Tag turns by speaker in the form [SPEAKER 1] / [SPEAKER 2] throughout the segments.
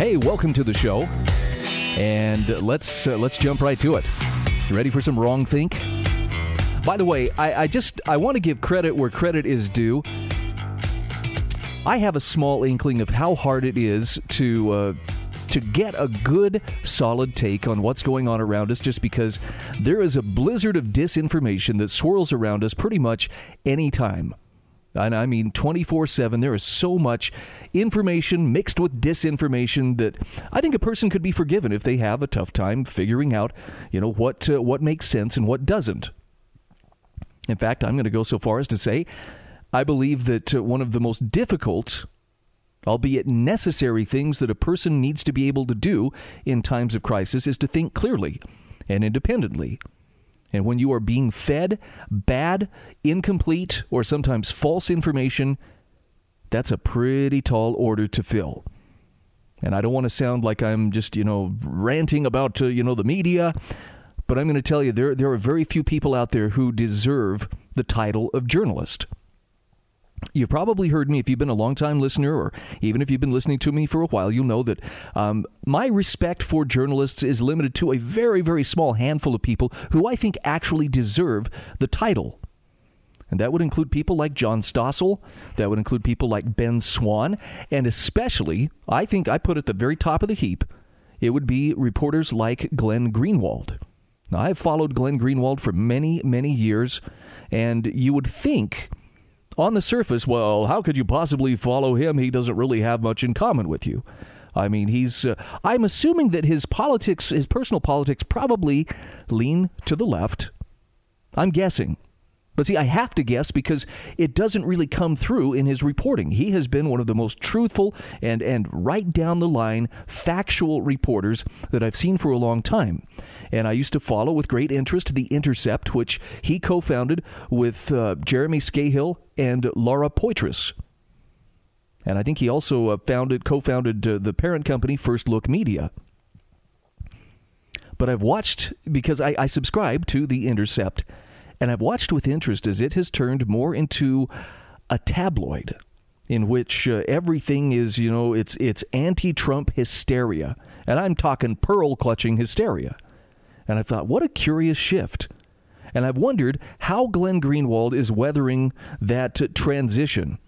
[SPEAKER 1] Hey, welcome to the show, and let's uh, let's jump right to it. You ready for some wrong think? By the way, I, I just I want to give credit where credit is due. I have a small inkling of how hard it is to uh, to get a good, solid take on what's going on around us, just because there is a blizzard of disinformation that swirls around us pretty much any time. And I mean 24 7. There is so much information mixed with disinformation that I think a person could be forgiven if they have a tough time figuring out, you know, what, uh, what makes sense and what doesn't. In fact, I'm going to go so far as to say I believe that uh, one of the most difficult, albeit necessary things that a person needs to be able to do in times of crisis is to think clearly and independently. And when you are being fed bad, incomplete, or sometimes false information, that's a pretty tall order to fill. And I don't want to sound like I'm just, you know, ranting about, uh, you know, the media, but I'm going to tell you there, there are very few people out there who deserve the title of journalist. You've probably heard me if you've been a long-time listener, or even if you've been listening to me for a while, you'll know that um, my respect for journalists is limited to a very, very small handful of people who I think actually deserve the title. And that would include people like John Stossel, that would include people like Ben Swann, and especially, I think I put at the very top of the heap, it would be reporters like Glenn Greenwald. Now, I've followed Glenn Greenwald for many, many years, and you would think on the surface, well, how could you possibly follow him? He doesn't really have much in common with you. I mean, he's. Uh, I'm assuming that his politics, his personal politics, probably lean to the left. I'm guessing. But see, I have to guess because it doesn't really come through in his reporting. He has been one of the most truthful and, and right down the line factual reporters that I've seen for a long time. And I used to follow with great interest The Intercept, which he co founded with uh, Jeremy Scahill and Laura Poitras. And I think he also uh, founded, co-founded uh, the parent company First Look Media. But I've watched because I, I subscribe to the Intercept, and I've watched with interest as it has turned more into a tabloid in which uh, everything is, you know, it's it's anti-Trump hysteria, and I'm talking pearl clutching hysteria. And I thought, what a curious shift. And I've wondered how Glenn Greenwald is weathering that transition.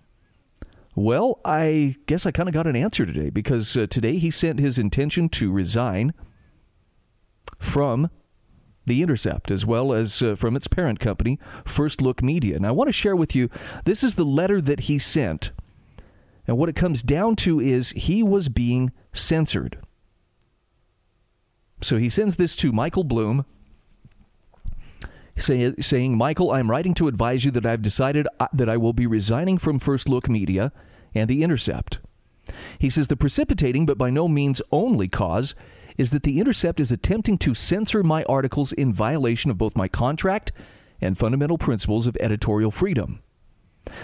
[SPEAKER 1] Well, I guess I kind of got an answer today because uh, today he sent his intention to resign from The Intercept as well as uh, from its parent company, First Look Media. And I want to share with you this is the letter that he sent. And what it comes down to is he was being censored. So he sends this to Michael Bloom, say, saying, Michael, I'm writing to advise you that I've decided uh, that I will be resigning from First Look Media and The Intercept. He says the precipitating, but by no means only cause, is that The Intercept is attempting to censor my articles in violation of both my contract and fundamental principles of editorial freedom.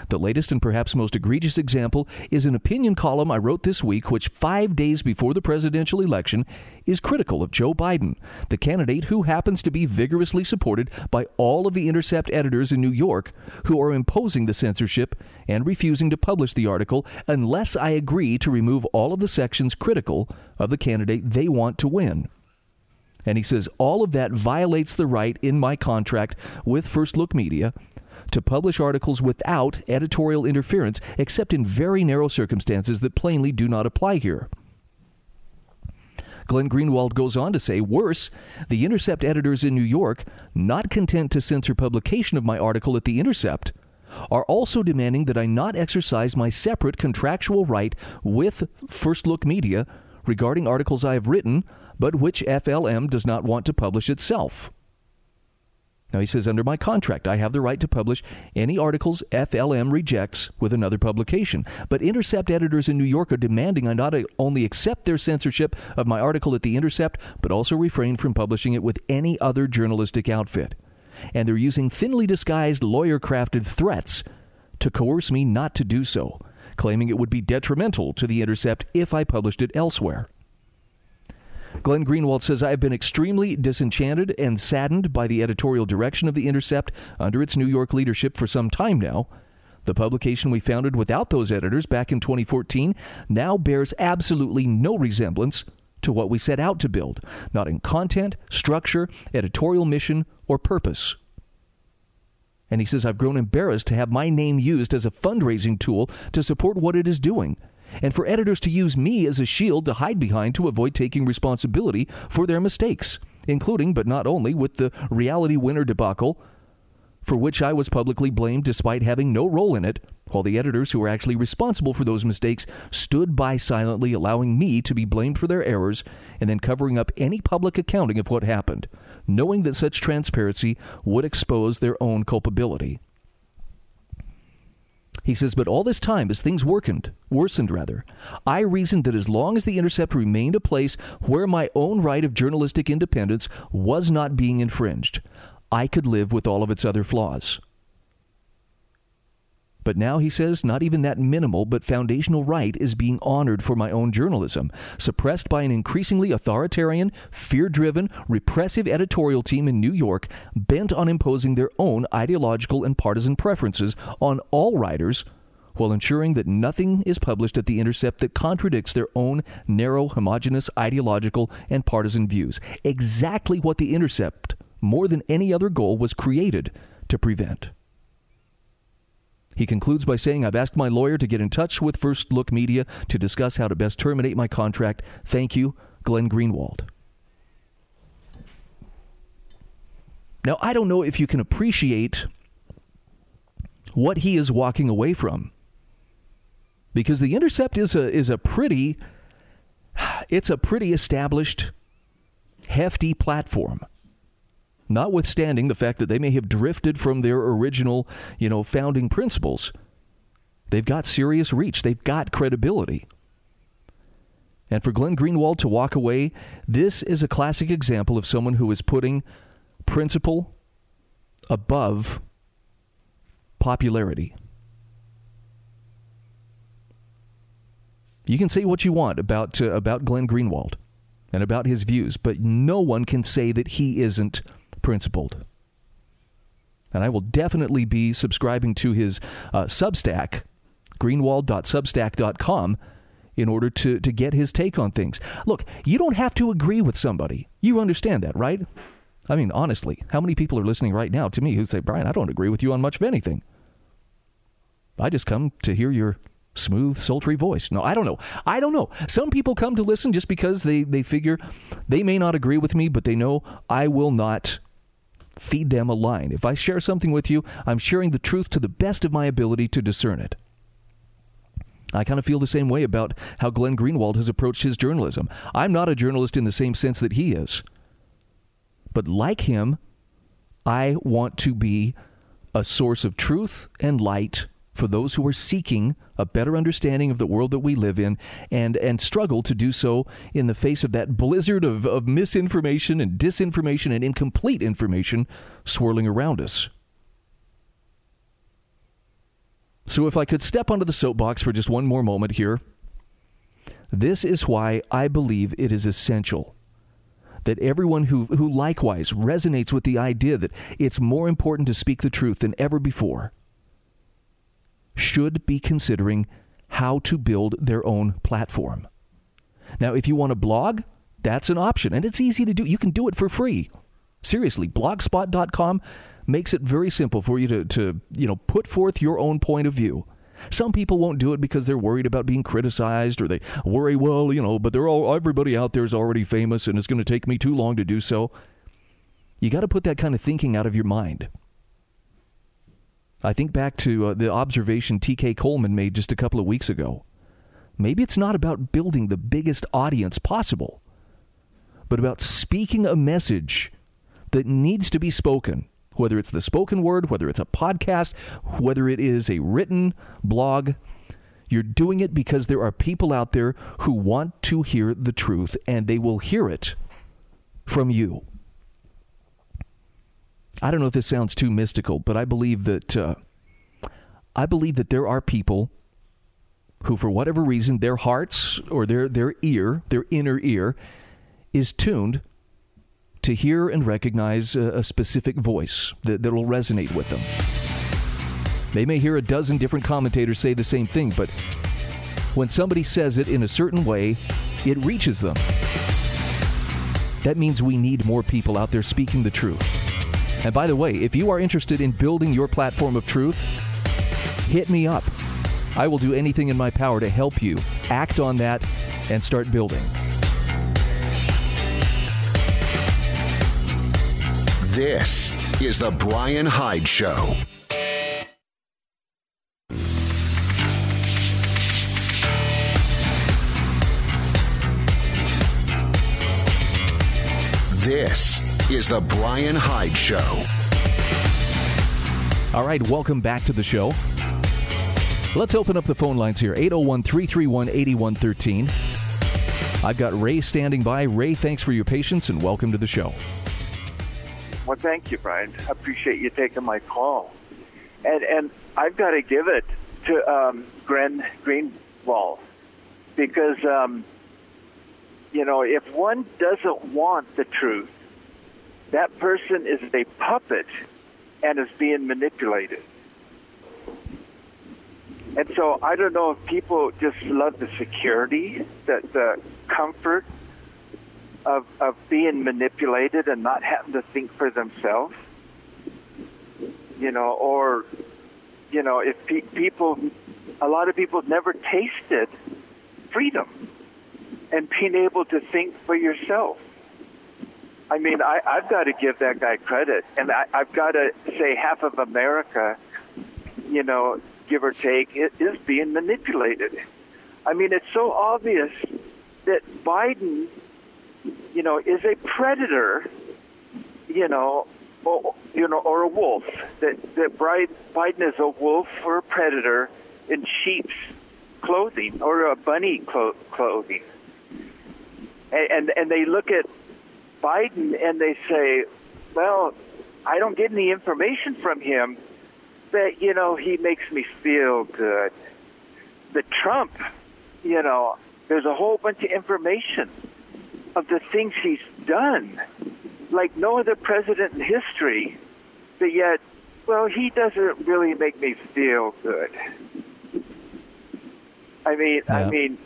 [SPEAKER 1] The latest and perhaps most egregious example is an opinion column I wrote this week, which five days before the presidential election is critical of Joe Biden, the candidate who happens to be vigorously supported by all of the Intercept editors in New York who are imposing the censorship and refusing to publish the article unless I agree to remove all of the sections critical of the candidate they want to win. And he says all of that violates the right in my contract with First Look Media to publish articles without editorial interference, except in very narrow circumstances that plainly do not apply here. Glenn Greenwald goes on to say, worse, the Intercept editors in New York, not content to censor publication of my article at The Intercept, are also demanding that I not exercise my separate contractual right with First Look Media regarding articles I have written, but which FLM does not want to publish itself. Now he says, under my contract, I have the right to publish any articles FLM rejects with another publication. But Intercept editors in New York are demanding I not only accept their censorship of my article at The Intercept, but also refrain from publishing it with any other journalistic outfit. And they're using thinly disguised, lawyer crafted threats to coerce me not to do so, claiming it would be detrimental to The Intercept if I published it elsewhere. Glenn Greenwald says, I have been extremely disenchanted and saddened by the editorial direction of The Intercept under its New York leadership for some time now. The publication we founded without those editors back in 2014 now bears absolutely no resemblance to what we set out to build, not in content, structure, editorial mission, or purpose. And he says, I've grown embarrassed to have my name used as a fundraising tool to support what it is doing and for editors to use me as a shield to hide behind to avoid taking responsibility for their mistakes, including, but not only, with the Reality Winner debacle, for which I was publicly blamed despite having no role in it, while the editors who were actually responsible for those mistakes stood by silently, allowing me to be blamed for their errors and then covering up any public accounting of what happened, knowing that such transparency would expose their own culpability. He says, but all this time, as things worsened, worsened rather, I reasoned that as long as the Intercept remained a place where my own right of journalistic independence was not being infringed, I could live with all of its other flaws. But now he says not even that minimal but foundational right is being honored for my own journalism, suppressed by an increasingly authoritarian, fear driven, repressive editorial team in New York bent on imposing their own ideological and partisan preferences on all writers while ensuring that nothing is published at The Intercept that contradicts their own narrow, homogenous ideological and partisan views. Exactly what The Intercept, more than any other goal, was created to prevent. He concludes by saying, I've asked my lawyer to get in touch with First Look Media to discuss how to best terminate my contract. Thank you, Glenn Greenwald. Now, I don't know if you can appreciate what he is walking away from. Because the Intercept is a is a pretty it's a pretty established hefty platform notwithstanding the fact that they may have drifted from their original, you know, founding principles. They've got serious reach. They've got credibility. And for Glenn Greenwald to walk away, this is a classic example of someone who is putting principle above popularity. You can say what you want about uh, about Glenn Greenwald and about his views, but no one can say that he isn't principled. And I will definitely be subscribing to his uh, Substack, greenwald.substack.com, in order to, to get his take on things. Look, you don't have to agree with somebody. You understand that, right? I mean, honestly, how many people are listening right now to me who say, Brian, I don't agree with you on much of anything? I just come to hear your smooth, sultry voice. No, I don't know. I don't know. Some people come to listen just because they, they figure they may not agree with me, but they know I will not feed them a line. If I share something with you, I'm sharing the truth to the best of my ability to discern it. I kind of feel the same way about how Glenn Greenwald has approached his journalism. I'm not a journalist in the same sense that he is. But like him, I want to be a source of truth and light for those who are seeking a better understanding of the world that we live in and, and struggle to do so in the face of that blizzard of, of misinformation and disinformation and incomplete information swirling around us. So, if I could step onto the soapbox for just one more moment here, this is why I believe it is essential that everyone who, who likewise resonates with the idea that it's more important to speak the truth than ever before should be considering how to build their own platform. Now, if you want to blog, that's an option, and it's easy to do. You can do it for free. Seriously, blogspot.com makes it very simple for you to, to you know, put forth your own point of view. Some people won't do it because they're worried about being criticized or they worry, well, you know, but they're all everybody out there is already famous and it's going to take me too long to do so. You got to put that kind of thinking out of your mind. I think back to uh, the observation T.K. Coleman made just a couple of weeks ago. Maybe it's not about building the biggest audience possible, but about speaking a message that needs to be spoken whether it's the spoken word, whether it's a podcast, whether it is a written blog. You're doing it because there are people out there who want to hear the truth and they will hear it from you. I don't know if this sounds too mystical, but I believe that uh, I believe that there are people who, for whatever reason, their hearts or their their ear, their inner ear, is tuned to hear and recognize a, a specific voice that will resonate with them. They may hear a dozen different commentators say the same thing, but when somebody says it in a certain way, it reaches them. That means we need more people out there speaking the truth. And by the way, if you are interested in building your platform of truth, hit me up. I will do anything in my power to help you act on that and start building.
[SPEAKER 2] This is The Brian Hyde Show. This is The Brian Hyde Show.
[SPEAKER 1] All right, welcome back to the show. Let's open up the phone lines here 801 331 8113. I've got Ray standing by. Ray, thanks for your patience and welcome to the show.
[SPEAKER 3] Well, thank you, Brian. I appreciate you taking my call. And and I've got to give it to um, Glenn Greenwald because um, you know if one doesn't want the truth, that person is a puppet and is being manipulated. And so I don't know if people just love the security, the, the comfort of, of being manipulated and not having to think for themselves. You know, or, you know, if pe- people, a lot of people never tasted freedom and being able to think for yourself. I mean, I, I've got to give that guy credit, and I, I've got to say half of America, you know, give or take, is being manipulated. I mean, it's so obvious that Biden you know, is a predator, you know, or, you know, or a wolf. That that Biden is a wolf or a predator in sheep's clothing or a bunny clo- clothing, and, and and they look at Biden and they say, well, I don't get any information from him, but you know, he makes me feel good. The Trump, you know, there's a whole bunch of information of the things he's done, like no other president in history, but yet, well, he doesn't really make me feel good. I mean, yeah. I mean,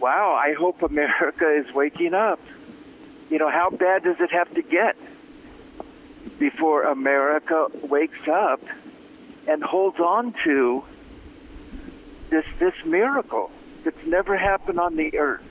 [SPEAKER 3] wow, I hope America is waking up. You know, how bad does it have to get before America wakes up and holds on to this this miracle that's never happened on the earth?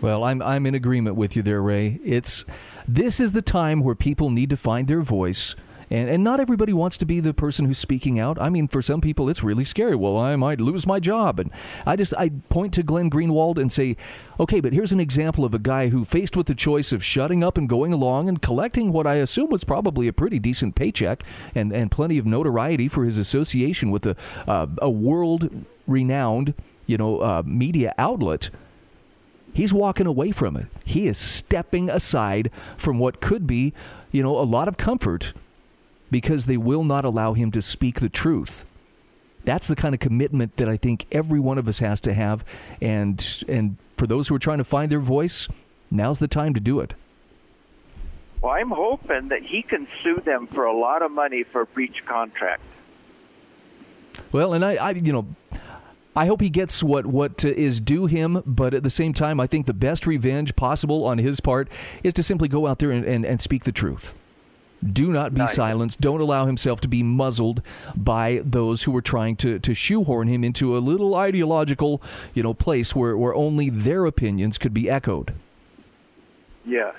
[SPEAKER 1] Well, I'm I'm in agreement with you there, Ray. It's this is the time where people need to find their voice. And, and not everybody wants to be the person who's speaking out. I mean, for some people, it's really scary. Well, I might lose my job. And I just, I point to Glenn Greenwald and say, okay, but here's an example of a guy who, faced with the choice of shutting up and going along and collecting what I assume was probably a pretty decent paycheck and, and plenty of notoriety for his association with a, uh, a world renowned, you know, uh, media outlet He's walking away from it. He is stepping aside from what could be, you know, a lot of comfort because they will not allow him to speak the truth. That's the kind of commitment that I think every one of us has to have and and for those who are trying to find their voice, now's the time to do it.
[SPEAKER 3] Well, I'm hoping that he can sue them for a lot of money for breach contract.
[SPEAKER 1] Well, and I, I you know, I hope he gets what what is due him, but at the same time, I think the best revenge possible on his part is to simply go out there and, and, and speak the truth. Do not be nice. silenced. Don't allow himself to be muzzled by those who are trying to, to shoehorn him into a little ideological, you know, place where, where only their opinions could be echoed.
[SPEAKER 3] Yes.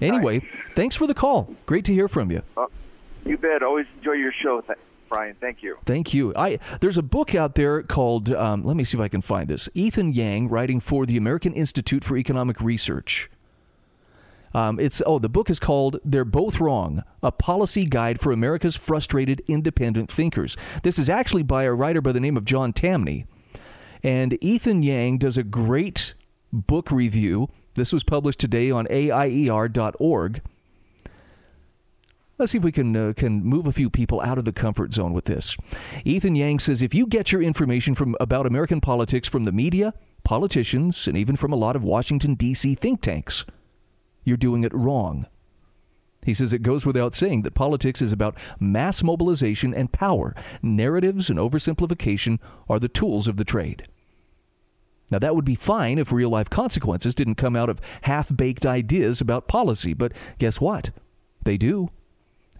[SPEAKER 1] Anyway, nice. thanks for the call. Great to hear from you. Uh,
[SPEAKER 3] you bet. Always enjoy your show. Brian. Thank you.
[SPEAKER 1] Thank you. I there's a book out there called um, let me see if I can find this. Ethan Yang writing for the American Institute for Economic Research. Um, it's oh, the book is called "They're Both Wrong: A Policy Guide for America's Frustrated Independent Thinkers." This is actually by a writer by the name of John Tamny, and Ethan Yang does a great book review. This was published today on AIER.org. Let's see if we can uh, can move a few people out of the comfort zone with this. Ethan Yang says if you get your information from about American politics from the media, politicians, and even from a lot of Washington D.C. think tanks you're doing it wrong. He says it goes without saying that politics is about mass mobilization and power. Narratives and oversimplification are the tools of the trade. Now, that would be fine if real life consequences didn't come out of half baked ideas about policy, but guess what? They do.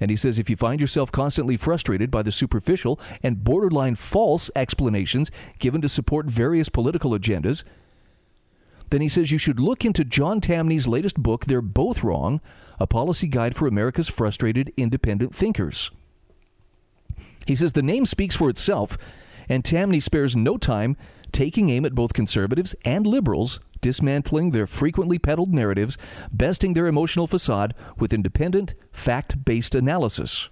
[SPEAKER 1] And he says if you find yourself constantly frustrated by the superficial and borderline false explanations given to support various political agendas, then he says you should look into John Tamny's latest book, They're Both Wrong A Policy Guide for America's Frustrated Independent Thinkers. He says the name speaks for itself, and Tamny spares no time taking aim at both conservatives and liberals, dismantling their frequently peddled narratives, besting their emotional facade with independent, fact based analysis.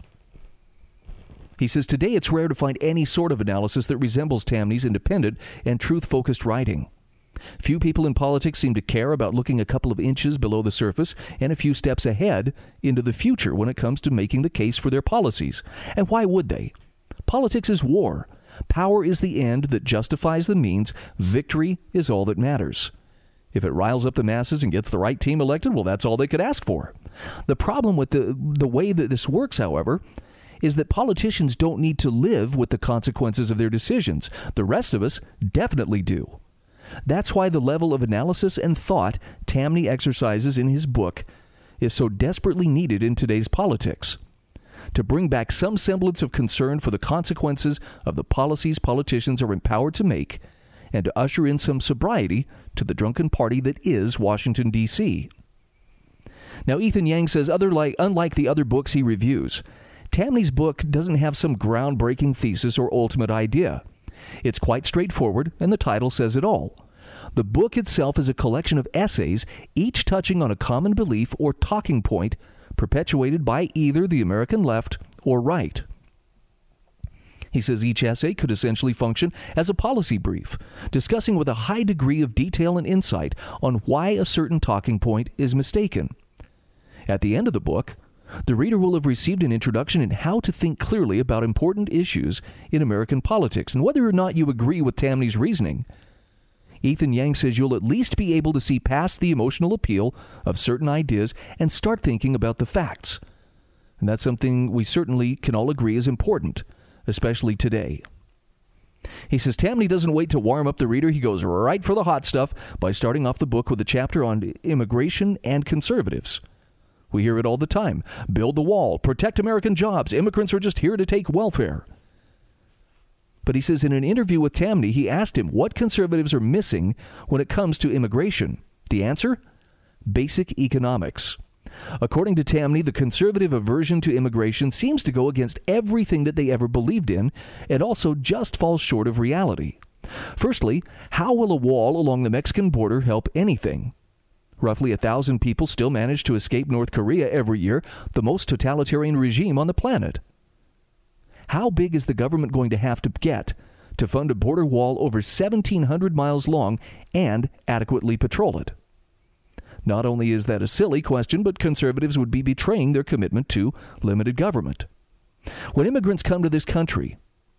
[SPEAKER 1] He says today it's rare to find any sort of analysis that resembles Tamny's independent and truth focused writing. Few people in politics seem to care about looking a couple of inches below the surface and a few steps ahead into the future when it comes to making the case for their policies. And why would they? Politics is war. Power is the end that justifies the means. Victory is all that matters. If it riles up the masses and gets the right team elected, well, that's all they could ask for. The problem with the, the way that this works, however, is that politicians don't need to live with the consequences of their decisions. The rest of us definitely do. That's why the level of analysis and thought Tamny exercises in his book is so desperately needed in today's politics. To bring back some semblance of concern for the consequences of the policies politicians are empowered to make, and to usher in some sobriety to the drunken party that is Washington, D.C. Now, Ethan Yang says, other like, unlike the other books he reviews, Tamny's book doesn't have some groundbreaking thesis or ultimate idea. It's quite straightforward, and the title says it all. The book itself is a collection of essays, each touching on a common belief or talking point perpetuated by either the American left or right. He says each essay could essentially function as a policy brief, discussing with a high degree of detail and insight on why a certain talking point is mistaken. At the end of the book, the reader will have received an introduction in how to think clearly about important issues in American politics and whether or not you agree with Tamny's reasoning. Ethan Yang says you'll at least be able to see past the emotional appeal of certain ideas and start thinking about the facts. And that's something we certainly can all agree is important, especially today. He says Tamny doesn't wait to warm up the reader. He goes right for the hot stuff by starting off the book with a chapter on immigration and conservatives. We hear it all the time build the wall, protect American jobs, immigrants are just here to take welfare. But he says in an interview with Tamny, he asked him what conservatives are missing when it comes to immigration. The answer? Basic economics. According to Tamny, the conservative aversion to immigration seems to go against everything that they ever believed in and also just falls short of reality. Firstly, how will a wall along the Mexican border help anything? Roughly a thousand people still manage to escape North Korea every year, the most totalitarian regime on the planet. How big is the government going to have to get to fund a border wall over 1,700 miles long and adequately patrol it? Not only is that a silly question, but conservatives would be betraying their commitment to limited government. When immigrants come to this country,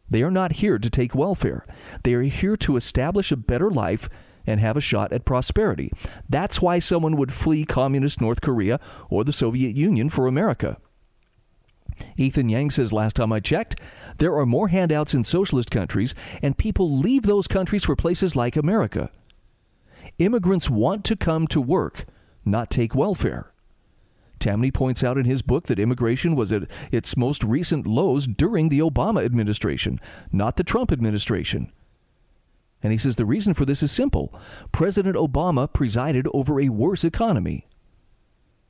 [SPEAKER 1] they are not here to take welfare. They are here to establish a better life and have a shot at prosperity. That's why someone would flee communist North Korea or the Soviet Union for America. Ethan Yang says last time I checked, there are more handouts in socialist countries, and people leave those countries for places like America. Immigrants want to come to work, not take welfare. Tamny points out in his book that immigration was at its most recent lows during the Obama administration, not the Trump administration. And he says the reason for this is simple President Obama presided over a worse economy.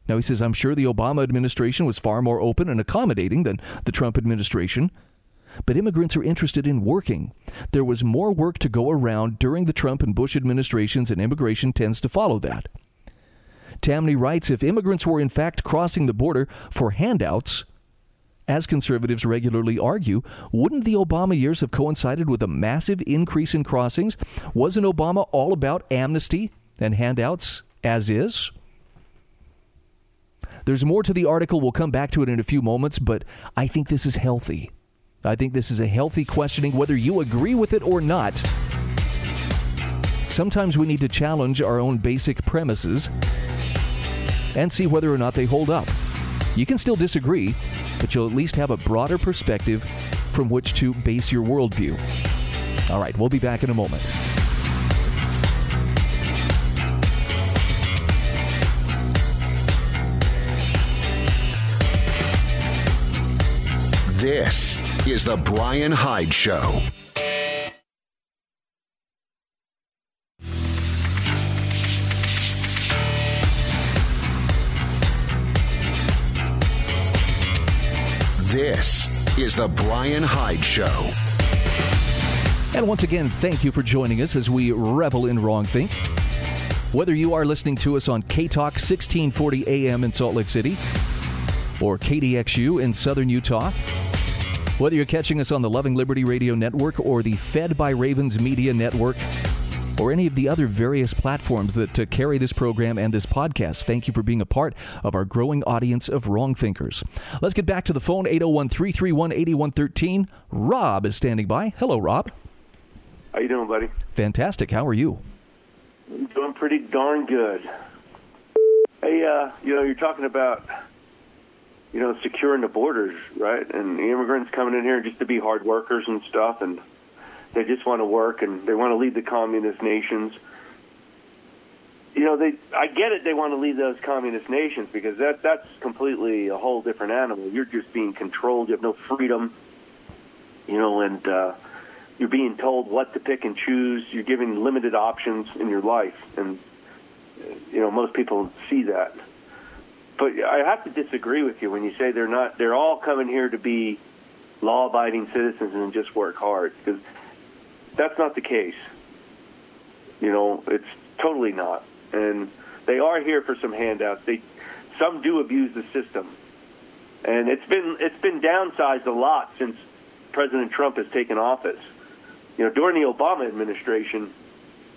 [SPEAKER 1] Now, he says, I'm sure the Obama administration was far more open and accommodating than the Trump administration. But immigrants are interested in working. There was more work to go around during the Trump and Bush administrations, and immigration tends to follow that. Tamny writes if immigrants were in fact crossing the border for handouts, as conservatives regularly argue, wouldn't the Obama years have coincided with a massive increase in crossings? Wasn't Obama all about amnesty and handouts as is? There's more to the article. We'll come back to it in a few moments, but I think this is healthy. I think this is a healthy questioning, whether you agree with it or not. Sometimes we need to challenge our own basic premises and see whether or not they hold up. You can still disagree, but you'll at least have a broader perspective from which to base your worldview. All right, we'll be back in a moment.
[SPEAKER 2] This is The Brian Hyde Show. This is The Brian Hyde Show.
[SPEAKER 1] And once again, thank you for joining us as we revel in wrong think. Whether you are listening to us on K Talk 1640 AM in Salt Lake City or KDXU in southern Utah, whether you're catching us on the Loving Liberty Radio Network or the Fed by Ravens Media Network, or any of the other various platforms that uh, carry this program and this podcast. Thank you for being a part of our growing audience of wrong thinkers. Let's get back to the phone 801 331 8113. Rob is standing by. Hello, Rob.
[SPEAKER 4] How you doing, buddy?
[SPEAKER 1] Fantastic. How are you?
[SPEAKER 4] I'm doing pretty darn good. Hey, uh, you know, you're talking about you know, securing the borders, right? And the immigrants coming in here just to be hard workers and stuff, and they just want to work and they want to lead the communist nations. You know, they I get it. They want to lead those communist nations because that that's completely a whole different animal. You're just being controlled. You have no freedom. You know, and uh, you're being told what to pick and choose. You're given limited options in your life, and you know most people see that but I have to disagree with you when you say they're not. They're all coming here to be law-abiding citizens and just work hard because that's not the case. You know, it's totally not. And they are here for some handouts. They some do abuse the system, and it's been it's been downsized a lot since President Trump has taken office. You know, during the Obama administration,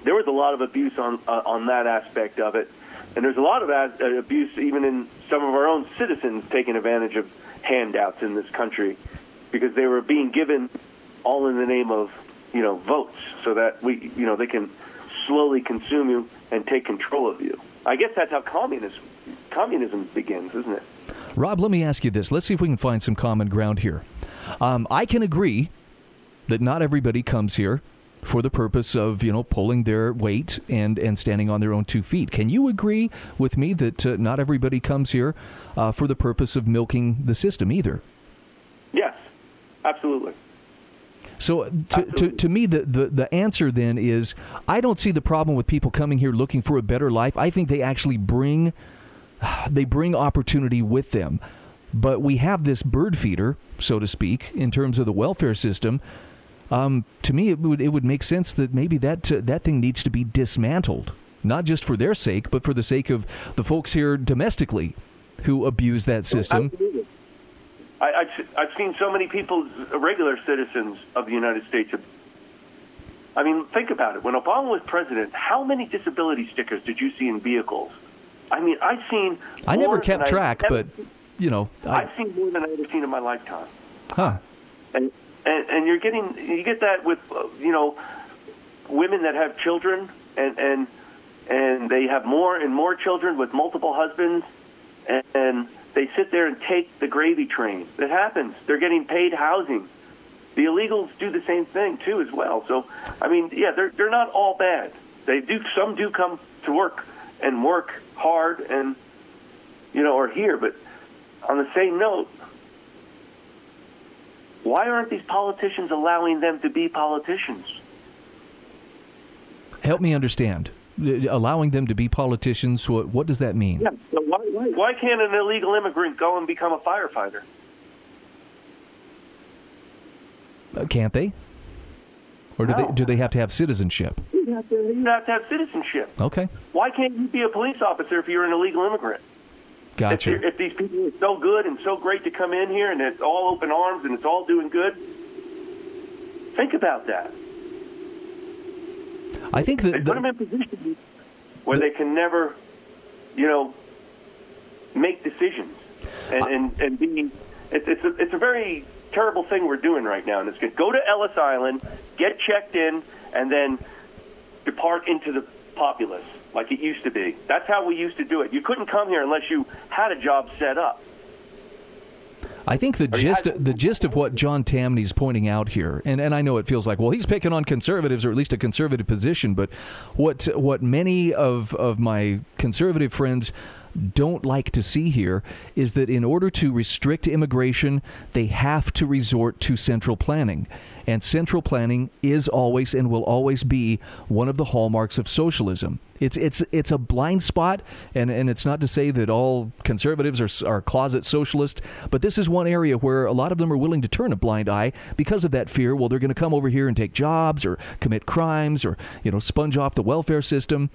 [SPEAKER 4] there was a lot of abuse on uh, on that aspect of it and there's a lot of uh, abuse even in some of our own citizens taking advantage of handouts in this country because they were being given all in the name of, you know, votes so that we, you know, they can slowly consume you and take control of you. I guess that's how communism communism begins, isn't it?
[SPEAKER 1] Rob, let me ask you this. Let's see if we can find some common ground here. Um, I can agree that not everybody comes here for the purpose of you know pulling their weight and and standing on their own two feet. Can you agree with me that uh, not everybody comes here uh, for the purpose of milking the system either?
[SPEAKER 4] Yes, absolutely.
[SPEAKER 1] So to, to, to, me, the, the, the answer then is I don't see the problem with people coming here looking for a better life. I think they actually bring they bring opportunity with them. But we have this bird feeder, so to speak, in terms of the welfare system um, to me, it would it would make sense that maybe that uh, that thing needs to be dismantled, not just for their sake, but for the sake of the folks here domestically who abuse that system.
[SPEAKER 4] Absolutely. I, have I've seen so many people, regular citizens of the United States. I mean, think about it. When Obama was president, how many disability stickers did you see in vehicles? I mean, I've seen.
[SPEAKER 1] I never kept track, but you know,
[SPEAKER 4] I, have seen more than I've ever seen in my lifetime.
[SPEAKER 1] Huh.
[SPEAKER 4] And and and you're getting you get that with uh, you know women that have children and and and they have more and more children with multiple husbands and, and they sit there and take the gravy train. It happens. They're getting paid housing. The illegals do the same thing too as well. So I mean, yeah, they're they're not all bad. They do some do come to work and work hard and you know are here, but on the same note, why aren't these politicians allowing them to be politicians?
[SPEAKER 1] Help me understand. Allowing them to be politicians, what, what does that mean?
[SPEAKER 4] Yeah, so why, why, why can't an illegal immigrant go and become a firefighter?
[SPEAKER 1] Uh, can't they? or do
[SPEAKER 4] No.
[SPEAKER 1] they do they have to have citizenship?
[SPEAKER 4] You have to, have to have citizenship.
[SPEAKER 1] Okay,
[SPEAKER 4] Why can't you be a police officer if you're an illegal immigrant? If,
[SPEAKER 1] gotcha.
[SPEAKER 4] you're- if these people are so good and so great to come in here and it's all open arms and it's all doing good, think about that.
[SPEAKER 1] I think
[SPEAKER 4] They
[SPEAKER 1] that
[SPEAKER 4] put them
[SPEAKER 1] the,
[SPEAKER 4] in positions where they can never, you know, make decisions and and, and be. It's it's a, it's a very terrible thing we're doing right now, and it's good. Go to Ellis Island, get checked in, and then depart into the populace like it used to be. That's how we used to do it. You couldn't come here unless you had a job set up.
[SPEAKER 1] I think the gist the gist of what John Tamny's pointing out here, and, and I know it feels like well he's picking on conservatives or at least a conservative position, but what what many of of my conservative friends don't like to see here is that in order to restrict immigration, they have to resort to central planning. And central planning is always and will always be one of the hallmarks of socialism. It's it's it's a blind spot, and, and it's not to say that all conservatives are, are closet socialist, but this is one area where a lot of them are willing to turn a blind eye because of that fear. Well, they're going to come over here and take jobs or commit crimes or you know sponge off the welfare system.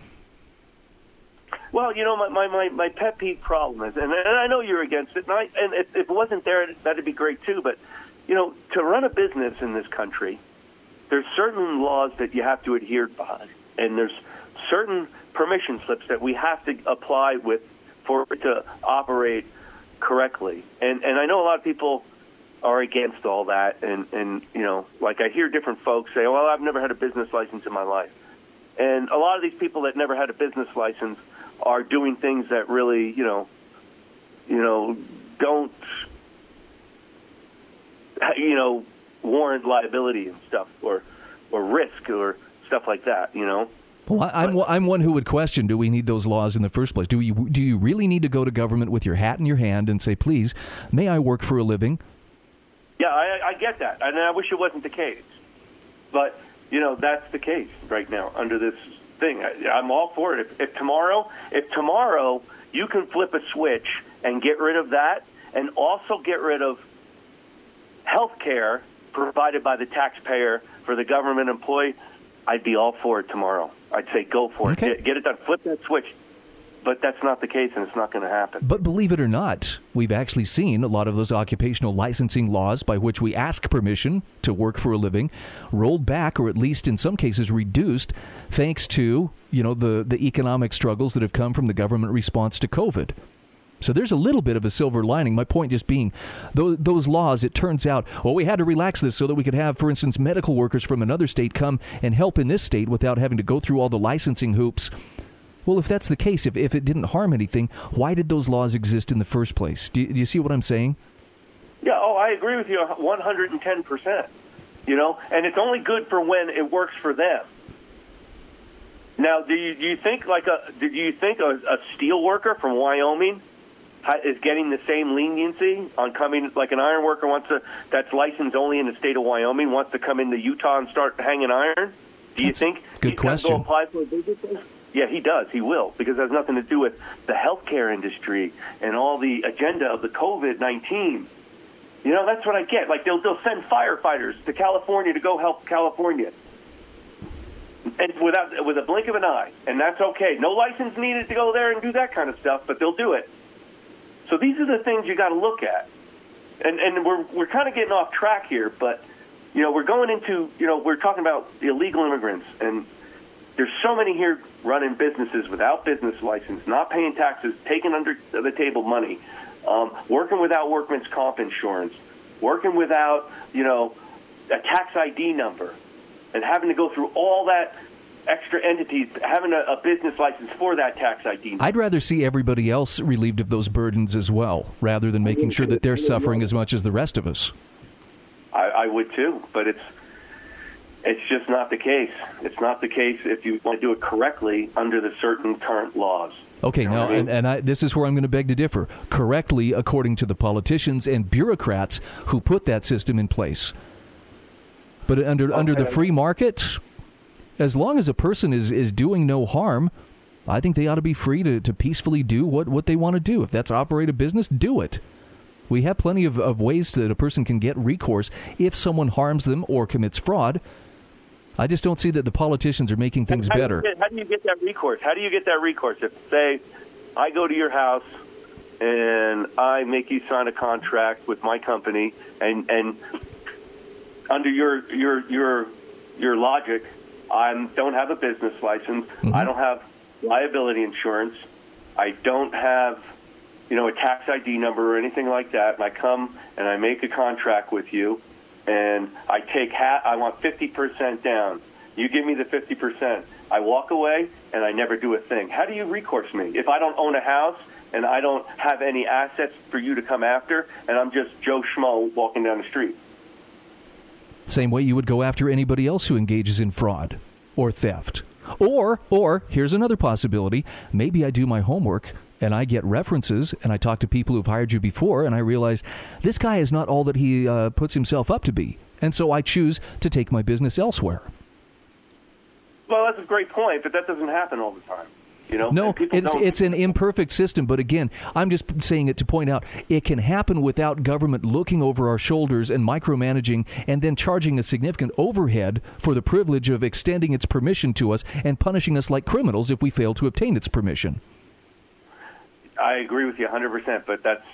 [SPEAKER 4] Well, you know, my, my, my, my pet peeve problem is, and, and I know you're against it, and, I, and if, if it wasn't there, that'd be great too. But, you know, to run a business in this country, there's certain laws that you have to adhere by, and there's certain permission slips that we have to apply with for it to operate correctly. And and I know a lot of people are against all that, and and you know, like I hear different folks say, "Well, I've never had a business license in my life," and a lot of these people that never had a business license are doing things that really, you know, you know, don't, you know, warrant liability and stuff, or or risk, or stuff like that. You know.
[SPEAKER 1] Well, I'm I'm one who would question: Do we need those laws in the first place? Do you do you really need to go to government with your hat in your hand and say, "Please, may I work for a living"?
[SPEAKER 4] Yeah, I, I get that, and I wish it wasn't the case. But you know, that's the case right now under this thing. I, I'm all for it. If, if tomorrow, if tomorrow you can flip a switch and get rid of that, and also get rid of health care provided by the taxpayer for the government employee, I'd be all for it tomorrow. I'd say go for
[SPEAKER 1] Okay.
[SPEAKER 4] it. Get, get it done. Flip that switch. But that's not the case, and it's not going to happen.
[SPEAKER 1] But believe it or not, we've actually seen a lot of those occupational licensing laws by which we ask permission to work for a living rolled back, or at least in some cases reduced, thanks to you know the the economic struggles that have come from the government response to COVID. So there's a little bit of a silver lining. My point just being, those, those laws, it turns out, well, we had to relax this so that we could have, for instance, medical workers from another state come and help in this state without having to go through all the licensing hoops. Well, if that's the case, if, if it didn't harm anything, why did those laws exist in the first place? Do you, do you see what I'm saying?
[SPEAKER 4] Yeah, oh, I agree with you 110%. You know, and it's only good for when it works for them. Now, do you, do you think like a do you think a, a steel worker from Wyoming is getting the same leniency on coming like an iron worker wants to that's licensed only in the state of Wyoming wants to come into Utah and start hanging iron? Do you
[SPEAKER 1] That's
[SPEAKER 4] think
[SPEAKER 1] good question.
[SPEAKER 4] Apply for a business? Yeah, he does. He will because it has nothing to do with the healthcare industry and all the agenda of the COVID nineteen. You know, that's what I get. Like they'll they'll send firefighters to California to go help California, and without with a blink of an eye, and that's okay. No license needed to go there and do that kind of stuff, but they'll do it. So these are the things you got to look at, and and we're we're kind of getting off track here, but you know we're going into you know we're talking about illegal immigrants, and there's so many here running businesses without business license, not paying taxes, taking under the table money, um, working without workman's comp insurance, working without you know a tax ID number, and having to go through all that extra entities, having a, a business license for that tax ID. number.
[SPEAKER 1] I'd rather see everybody else relieved of those burdens as well, rather than making sure that they're suffering as much as the rest of us.
[SPEAKER 4] I, I would too, but it's it's just not the case. It's not the case if you want to do it correctly under the certain current laws.
[SPEAKER 1] Okay,
[SPEAKER 4] You know
[SPEAKER 1] now,
[SPEAKER 4] I mean?
[SPEAKER 1] and, and I, this is where I'm going to beg to differ. Correctly, according to the politicians and bureaucrats who put that system in place. But under under the free market, as long as a person is, is doing no harm, I think they ought to be free to, to peacefully do what, what they want to do. If that's operate a business, do it. We have plenty of, of ways that a person can get recourse if someone harms them or commits fraud. I just don't see that the politicians are making things
[SPEAKER 4] how
[SPEAKER 1] better.
[SPEAKER 4] Get, how do you get that recourse? How do you get that recourse? If say I go to your house and I make you sign a contract with my company, and and under your your your your logic, I don't have a business license. Mm-hmm. I don't have liability insurance. I don't have you know a tax ID number or anything like that. And I come and I make a contract with you, and I take hat. I want fifty percent down. You give me the fifty percent. I walk away and I never do a thing. How do you recourse me if I don't own a house? and I don't have any assets for you to come after, and I'm just Joe Schmo walking down the street.
[SPEAKER 1] Same way you would go after anybody else who engages in fraud or theft. Or, or here's another possibility. Maybe I do my homework and I get references and I talk to people who've hired you before and I realize this guy is not all that he uh, puts himself up to be. And so I choose to take my business elsewhere.
[SPEAKER 4] Well, that's a great point, but that doesn't happen all the time. You know,
[SPEAKER 1] no, it's it's an imperfect system. But again, I'm just saying it to point out it can happen without government looking over our shoulders and micromanaging, and then charging a significant overhead for the privilege of extending its permission to us and punishing us like criminals if we fail to obtain its permission.
[SPEAKER 4] I agree with you 100, percent but that's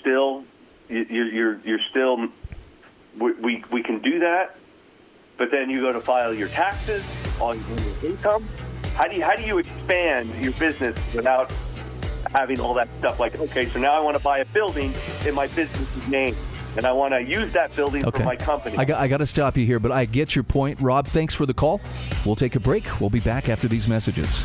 [SPEAKER 4] still you're you're, you're still we, we we can do that, but then you go to file your taxes on your income how do you how do you expand your business without having all that stuff? Like, okay, so now I want to buy a building in my business's name. And I want to use that building okay. for my company.
[SPEAKER 1] I got, I got to stop you here, but I get your point. Rob, thanks for the call. We'll take a break. We'll be back after these messages.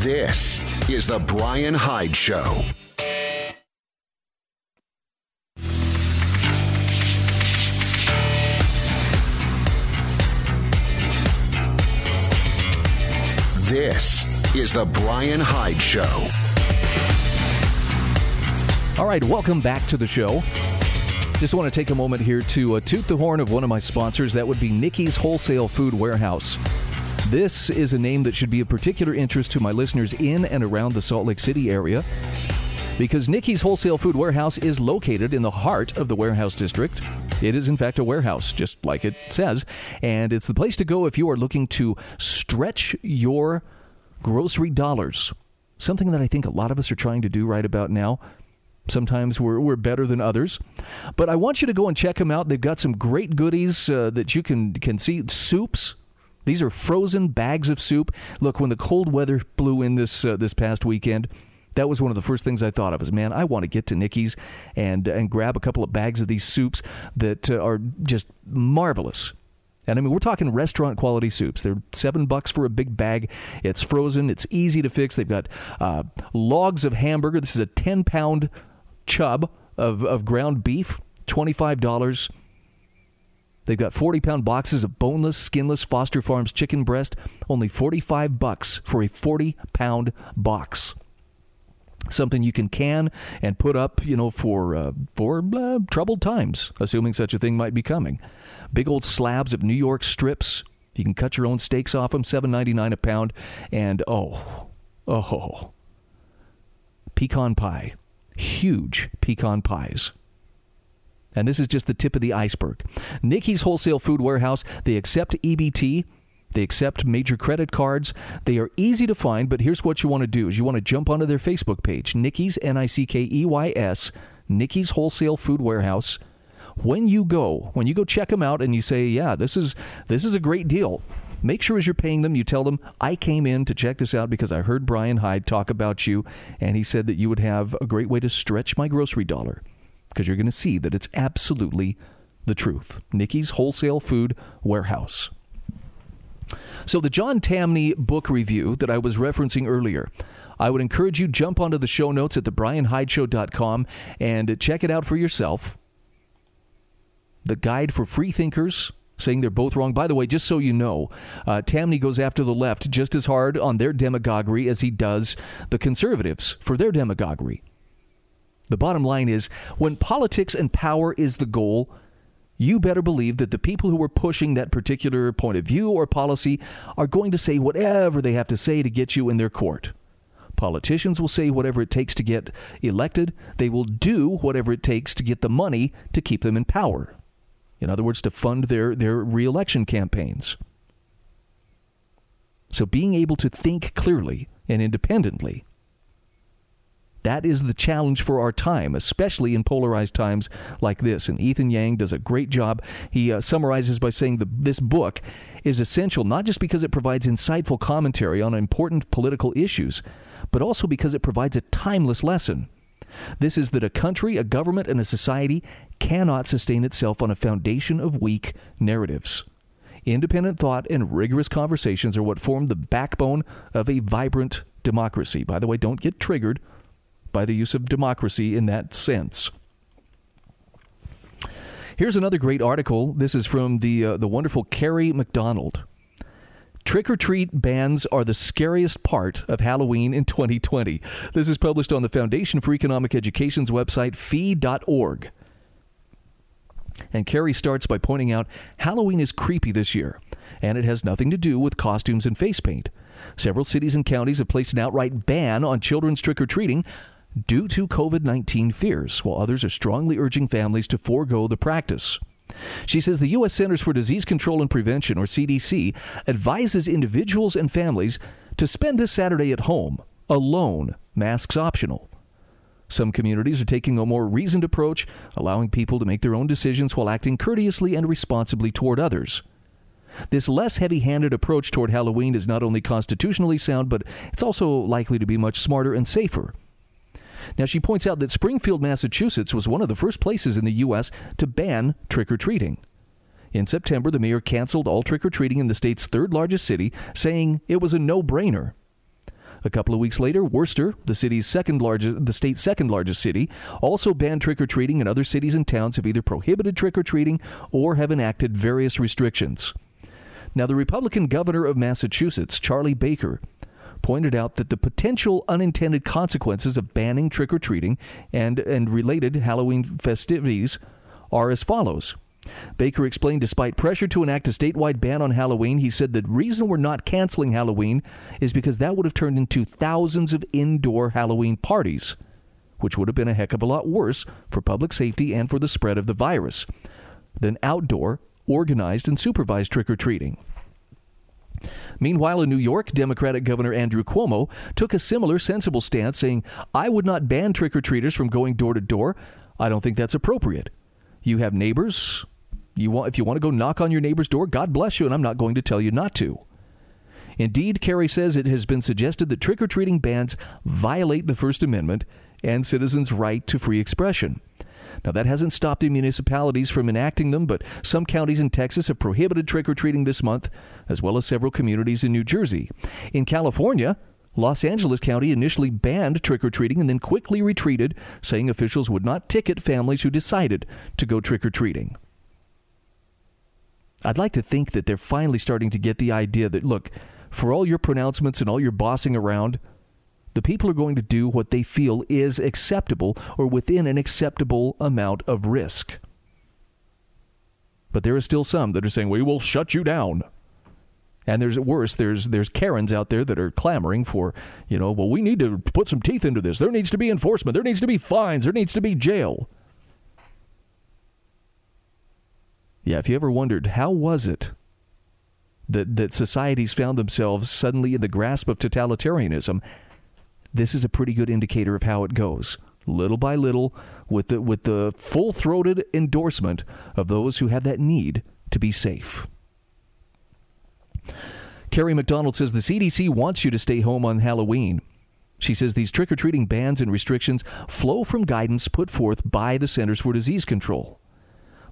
[SPEAKER 2] This is the Brian Hyde Show. This is the Brian Hyde Show.
[SPEAKER 1] All right, welcome back to the show. Just want to take a moment here to uh, toot the horn of one of my sponsors. That would be Nickey's Wholesale Food Warehouse. This is a name that should be of particular interest to my listeners in and around the Salt Lake City area because Nickey's Wholesale Food Warehouse is located in the heart of the warehouse district. It is, in fact, a warehouse, just like it says. And it's the place to go if you are looking to stretch your grocery dollars. Something that I think a lot of us are trying to do right about now. Sometimes we're, we're better than others. But I want you to go and check them out. They've got some great goodies uh, that you can, can see. Soups. These are frozen bags of soup. Look, when the cold weather blew in this uh, this past weekend, that was one of the first things I thought of. Is man, I want to get to Nickey's and and grab a couple of bags of these soups that uh, are just marvelous. And I mean, we're talking restaurant quality soups. They're seven bucks for a big bag. It's frozen. It's easy to fix. They've got uh, logs of hamburger. This is a ten pound chub of of ground beef, twenty five dollars. They've got 40 pound boxes of boneless, skinless Foster Farms chicken breast, only 45 bucks for a 40 pound box something you can can and put up, you know, for uh, for uh, troubled times, assuming such a thing might be coming. Big old slabs of New York strips. You can cut your own steaks off them, seven ninety nine a pound, and oh, oh, pecan pie, huge pecan pies. And this is just the tip of the iceberg. Nickey's Wholesale Food Warehouse, they accept EBT. They accept major credit cards. They are easy to find, but here's what you want to do is you want to jump onto their Facebook page, Nickey's N I C K E Y S, Nickey's Wholesale Food Warehouse. When you go, when you go check them out and you say, "Yeah, this is this is a great deal." Make sure as you're paying them, you tell them, I came in to check this out because I heard Brian Hyde talk about you, and he said that you would have a great way to stretch my grocery dollar because you're going to see that it's absolutely the truth. Nickey's Wholesale Food Warehouse. So, the John Tamny book review that I was referencing earlier, I would encourage you jump onto the show notes at thebrianhydeshow.com and check it out for yourself. The Guide for Free Thinkers, saying they're both wrong. By the way, just so you know, uh, Tamny goes after the left just as hard on their demagoguery as he does the conservatives for their demagoguery. The bottom line is when politics and power is the goal, you better believe that the people who are pushing that particular point of view or policy are going to say whatever they have to say to get you in their court. Politicians will say whatever it takes to get elected. They will do whatever it takes to get the money to keep them in power. In other words, to fund their, their reelection campaigns. So being able to think clearly and independently that is the challenge for our time, especially in polarized times like this. And Ethan Yang does a great job. He uh, summarizes by saying that this book is essential not just because it provides insightful commentary on important political issues, but also because it provides a timeless lesson. This is that a country, a government, and a society cannot sustain itself on a foundation of weak narratives. Independent thought and rigorous conversations are what form the backbone of a vibrant democracy. By the way, don't get triggered by the use of democracy in that sense. Here's another great article. This is from the uh, the wonderful Kerry McDonald. Trick or treat bans are the scariest part of Halloween in 2020. This is published on the Foundation for Economic Education's website, fee.org. And Kerry starts by pointing out Halloween is creepy this year, and it has nothing to do with costumes and face paint. Several cities and counties have placed an outright ban on children's trick or treating due to COVID 19 fears, while others are strongly urging families to forego the practice. She says the U.S. Centers for Disease Control and Prevention, or CDC, advises individuals and families to spend this Saturday at home, alone, masks optional. Some communities are taking a more reasoned approach, allowing people to make their own decisions while acting courteously and responsibly toward others. This less heavy handed approach toward Halloween is not only constitutionally sound, but it's also likely to be much smarter and safer. Now, she points out that Springfield, Massachusetts was one of the first places in the U.S. to ban trick or treating. In September, the mayor canceled all trick or treating in the state's third largest city, saying it was a no brainer. A couple of weeks later, Worcester, the city's second largest, the state's second largest city, also banned trick or treating, and other cities and towns have either prohibited trick or treating or have enacted various restrictions. Now, the Republican governor of Massachusetts, Charlie Baker, pointed out that the potential unintended consequences of banning trick or treating and, and related Halloween festivities are as follows. Baker explained despite pressure to enact a statewide ban on Halloween, he said the reason we're not canceling Halloween is because that would have turned into thousands of indoor Halloween parties, which would have been a heck of a lot worse for public safety and for the spread of the virus than outdoor, organized, and supervised trick or treating. Meanwhile, in New York, Democratic Governor Andrew Cuomo took a similar sensible stance, saying, I would not ban trick or treaters from going door to door. I don't think that's appropriate. You have neighbors. You want, if you want to go knock on your neighbor's door, God bless you, and I'm not going to tell you not to. Indeed, Kerry says it has been suggested that trick or treating bans violate the First Amendment and citizens' right to free expression. Now, that hasn't stopped the municipalities from enacting them, but some counties in Texas have prohibited trick or treating this month, as well as several communities in New Jersey. In California, Los Angeles County initially banned trick or treating and then quickly retreated, saying officials would not ticket families who decided to go trick or treating. I'd like to think that they're finally starting to get the idea that, look, for all your pronouncements and all your bossing around, the people are going to do what they feel is acceptable or within an acceptable amount of risk. But there are still some that are saying, we will shut you down. And there's worse, there's there's Karens out there that are clamoring for, you know, well, we need to put some teeth into this. There needs to be enforcement. There needs to be fines. There needs to be jail. Yeah, if you ever wondered, how was it that, that societies found themselves suddenly in the grasp of totalitarianism? This is a pretty good indicator of how it goes. Little by little, with the, with the full throated endorsement of those who have that need to be safe. Kerry McDonald says the CDC wants you to stay home on Halloween. She says these trick or treating bans and restrictions flow from guidance put forth by the Centers for Disease Control.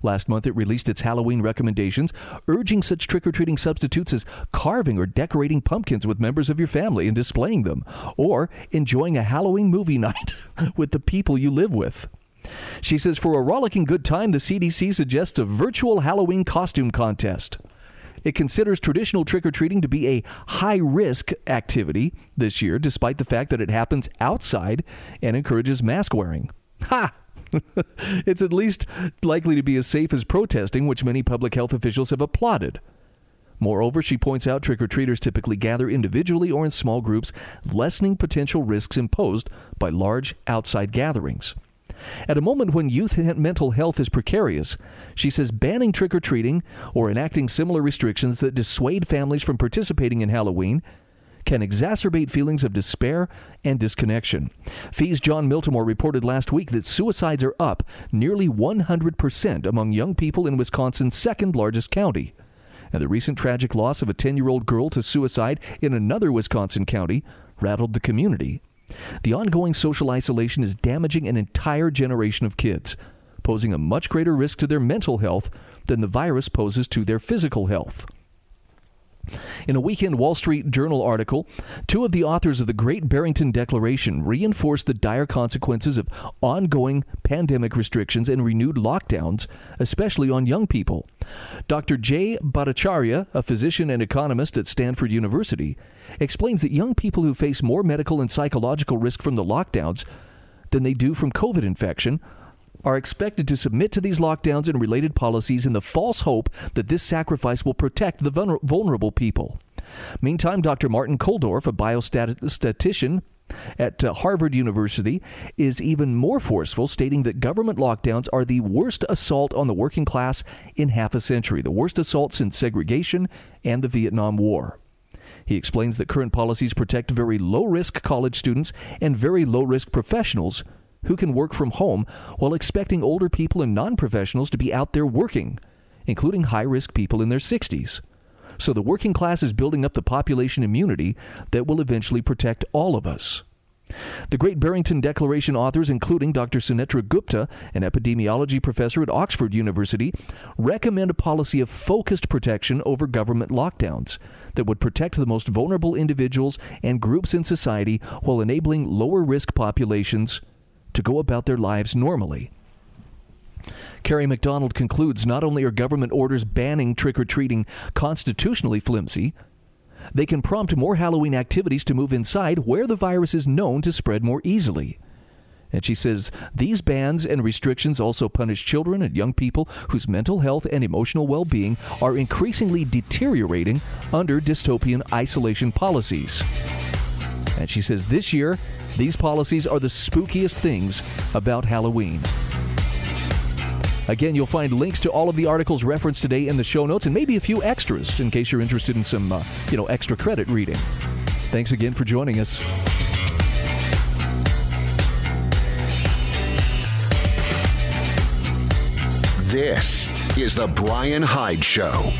[SPEAKER 1] Last month, it released its Halloween recommendations, urging such trick or treating substitutes as carving or decorating pumpkins with members of your family and displaying them, or enjoying a Halloween movie night with the people you live with. She says for a rollicking good time, the CDC suggests a virtual Halloween costume contest. It considers traditional trick or treating to be a high risk activity this year, despite the fact that it happens outside and encourages mask wearing. Ha! it's at least likely to be as safe as protesting, which many public health officials have applauded. Moreover, she points out trick or treaters typically gather individually or in small groups, lessening potential risks imposed by large outside gatherings. At a moment when youth mental health is precarious, she says banning trick or treating or enacting similar restrictions that dissuade families from participating in Halloween can exacerbate feelings of despair and disconnection. FEE's John Miltimore reported last week that suicides are up nearly 100% among young people in Wisconsin's second largest county. And the recent tragic loss of a 10 year old girl to suicide in another Wisconsin county rattled the community. The ongoing social isolation is damaging an entire generation of kids, posing a much greater risk to their mental health than the virus poses to their physical health. In a weekend Wall Street Journal article, two of the authors of the Great Barrington Declaration reinforced the dire consequences of ongoing pandemic restrictions and renewed lockdowns, especially on young people. Dr. Jay Bhattacharya, a physician and economist at Stanford University, explains that young people who face more medical and psychological risk from the lockdowns than they do from COVID infection are expected to submit to these lockdowns and related policies in the false hope that this sacrifice will protect the vulnerable people. Meantime, Dr. Martin Kulldorff, a biostatistician at uh, Harvard University, is even more forceful, stating that government lockdowns are the worst assault on the working class in half a century, the worst assault since segregation and the Vietnam War. He explains that current policies protect very low risk college students and very low risk professionals who can work from home while expecting older people and non professionals to be out there working, including high risk people in their 60s. So the working class is building up the population immunity that will eventually protect all of us. The Great Barrington Declaration authors, including Dr. Sunetra Gupta, an epidemiology professor at Oxford University, recommend a policy of focused protection over government lockdowns that would protect the most vulnerable individuals and groups in society while enabling lower risk populations to go about their lives normally. Kerry McDonald concludes not only are government orders banning trick or treating constitutionally flimsy, they can prompt more Halloween activities to move inside where the virus is known to spread more easily. And she says these bans and restrictions also punish children and young people whose mental health and emotional well being are increasingly deteriorating under dystopian isolation policies. And she says this year, these policies are the spookiest things about Halloween. Again, you'll find links to all of the articles referenced today in the show notes and maybe a few extras in case you're interested in some, uh, you know, extra credit reading. Thanks again for joining us.
[SPEAKER 2] This is the Brian Hyde Show.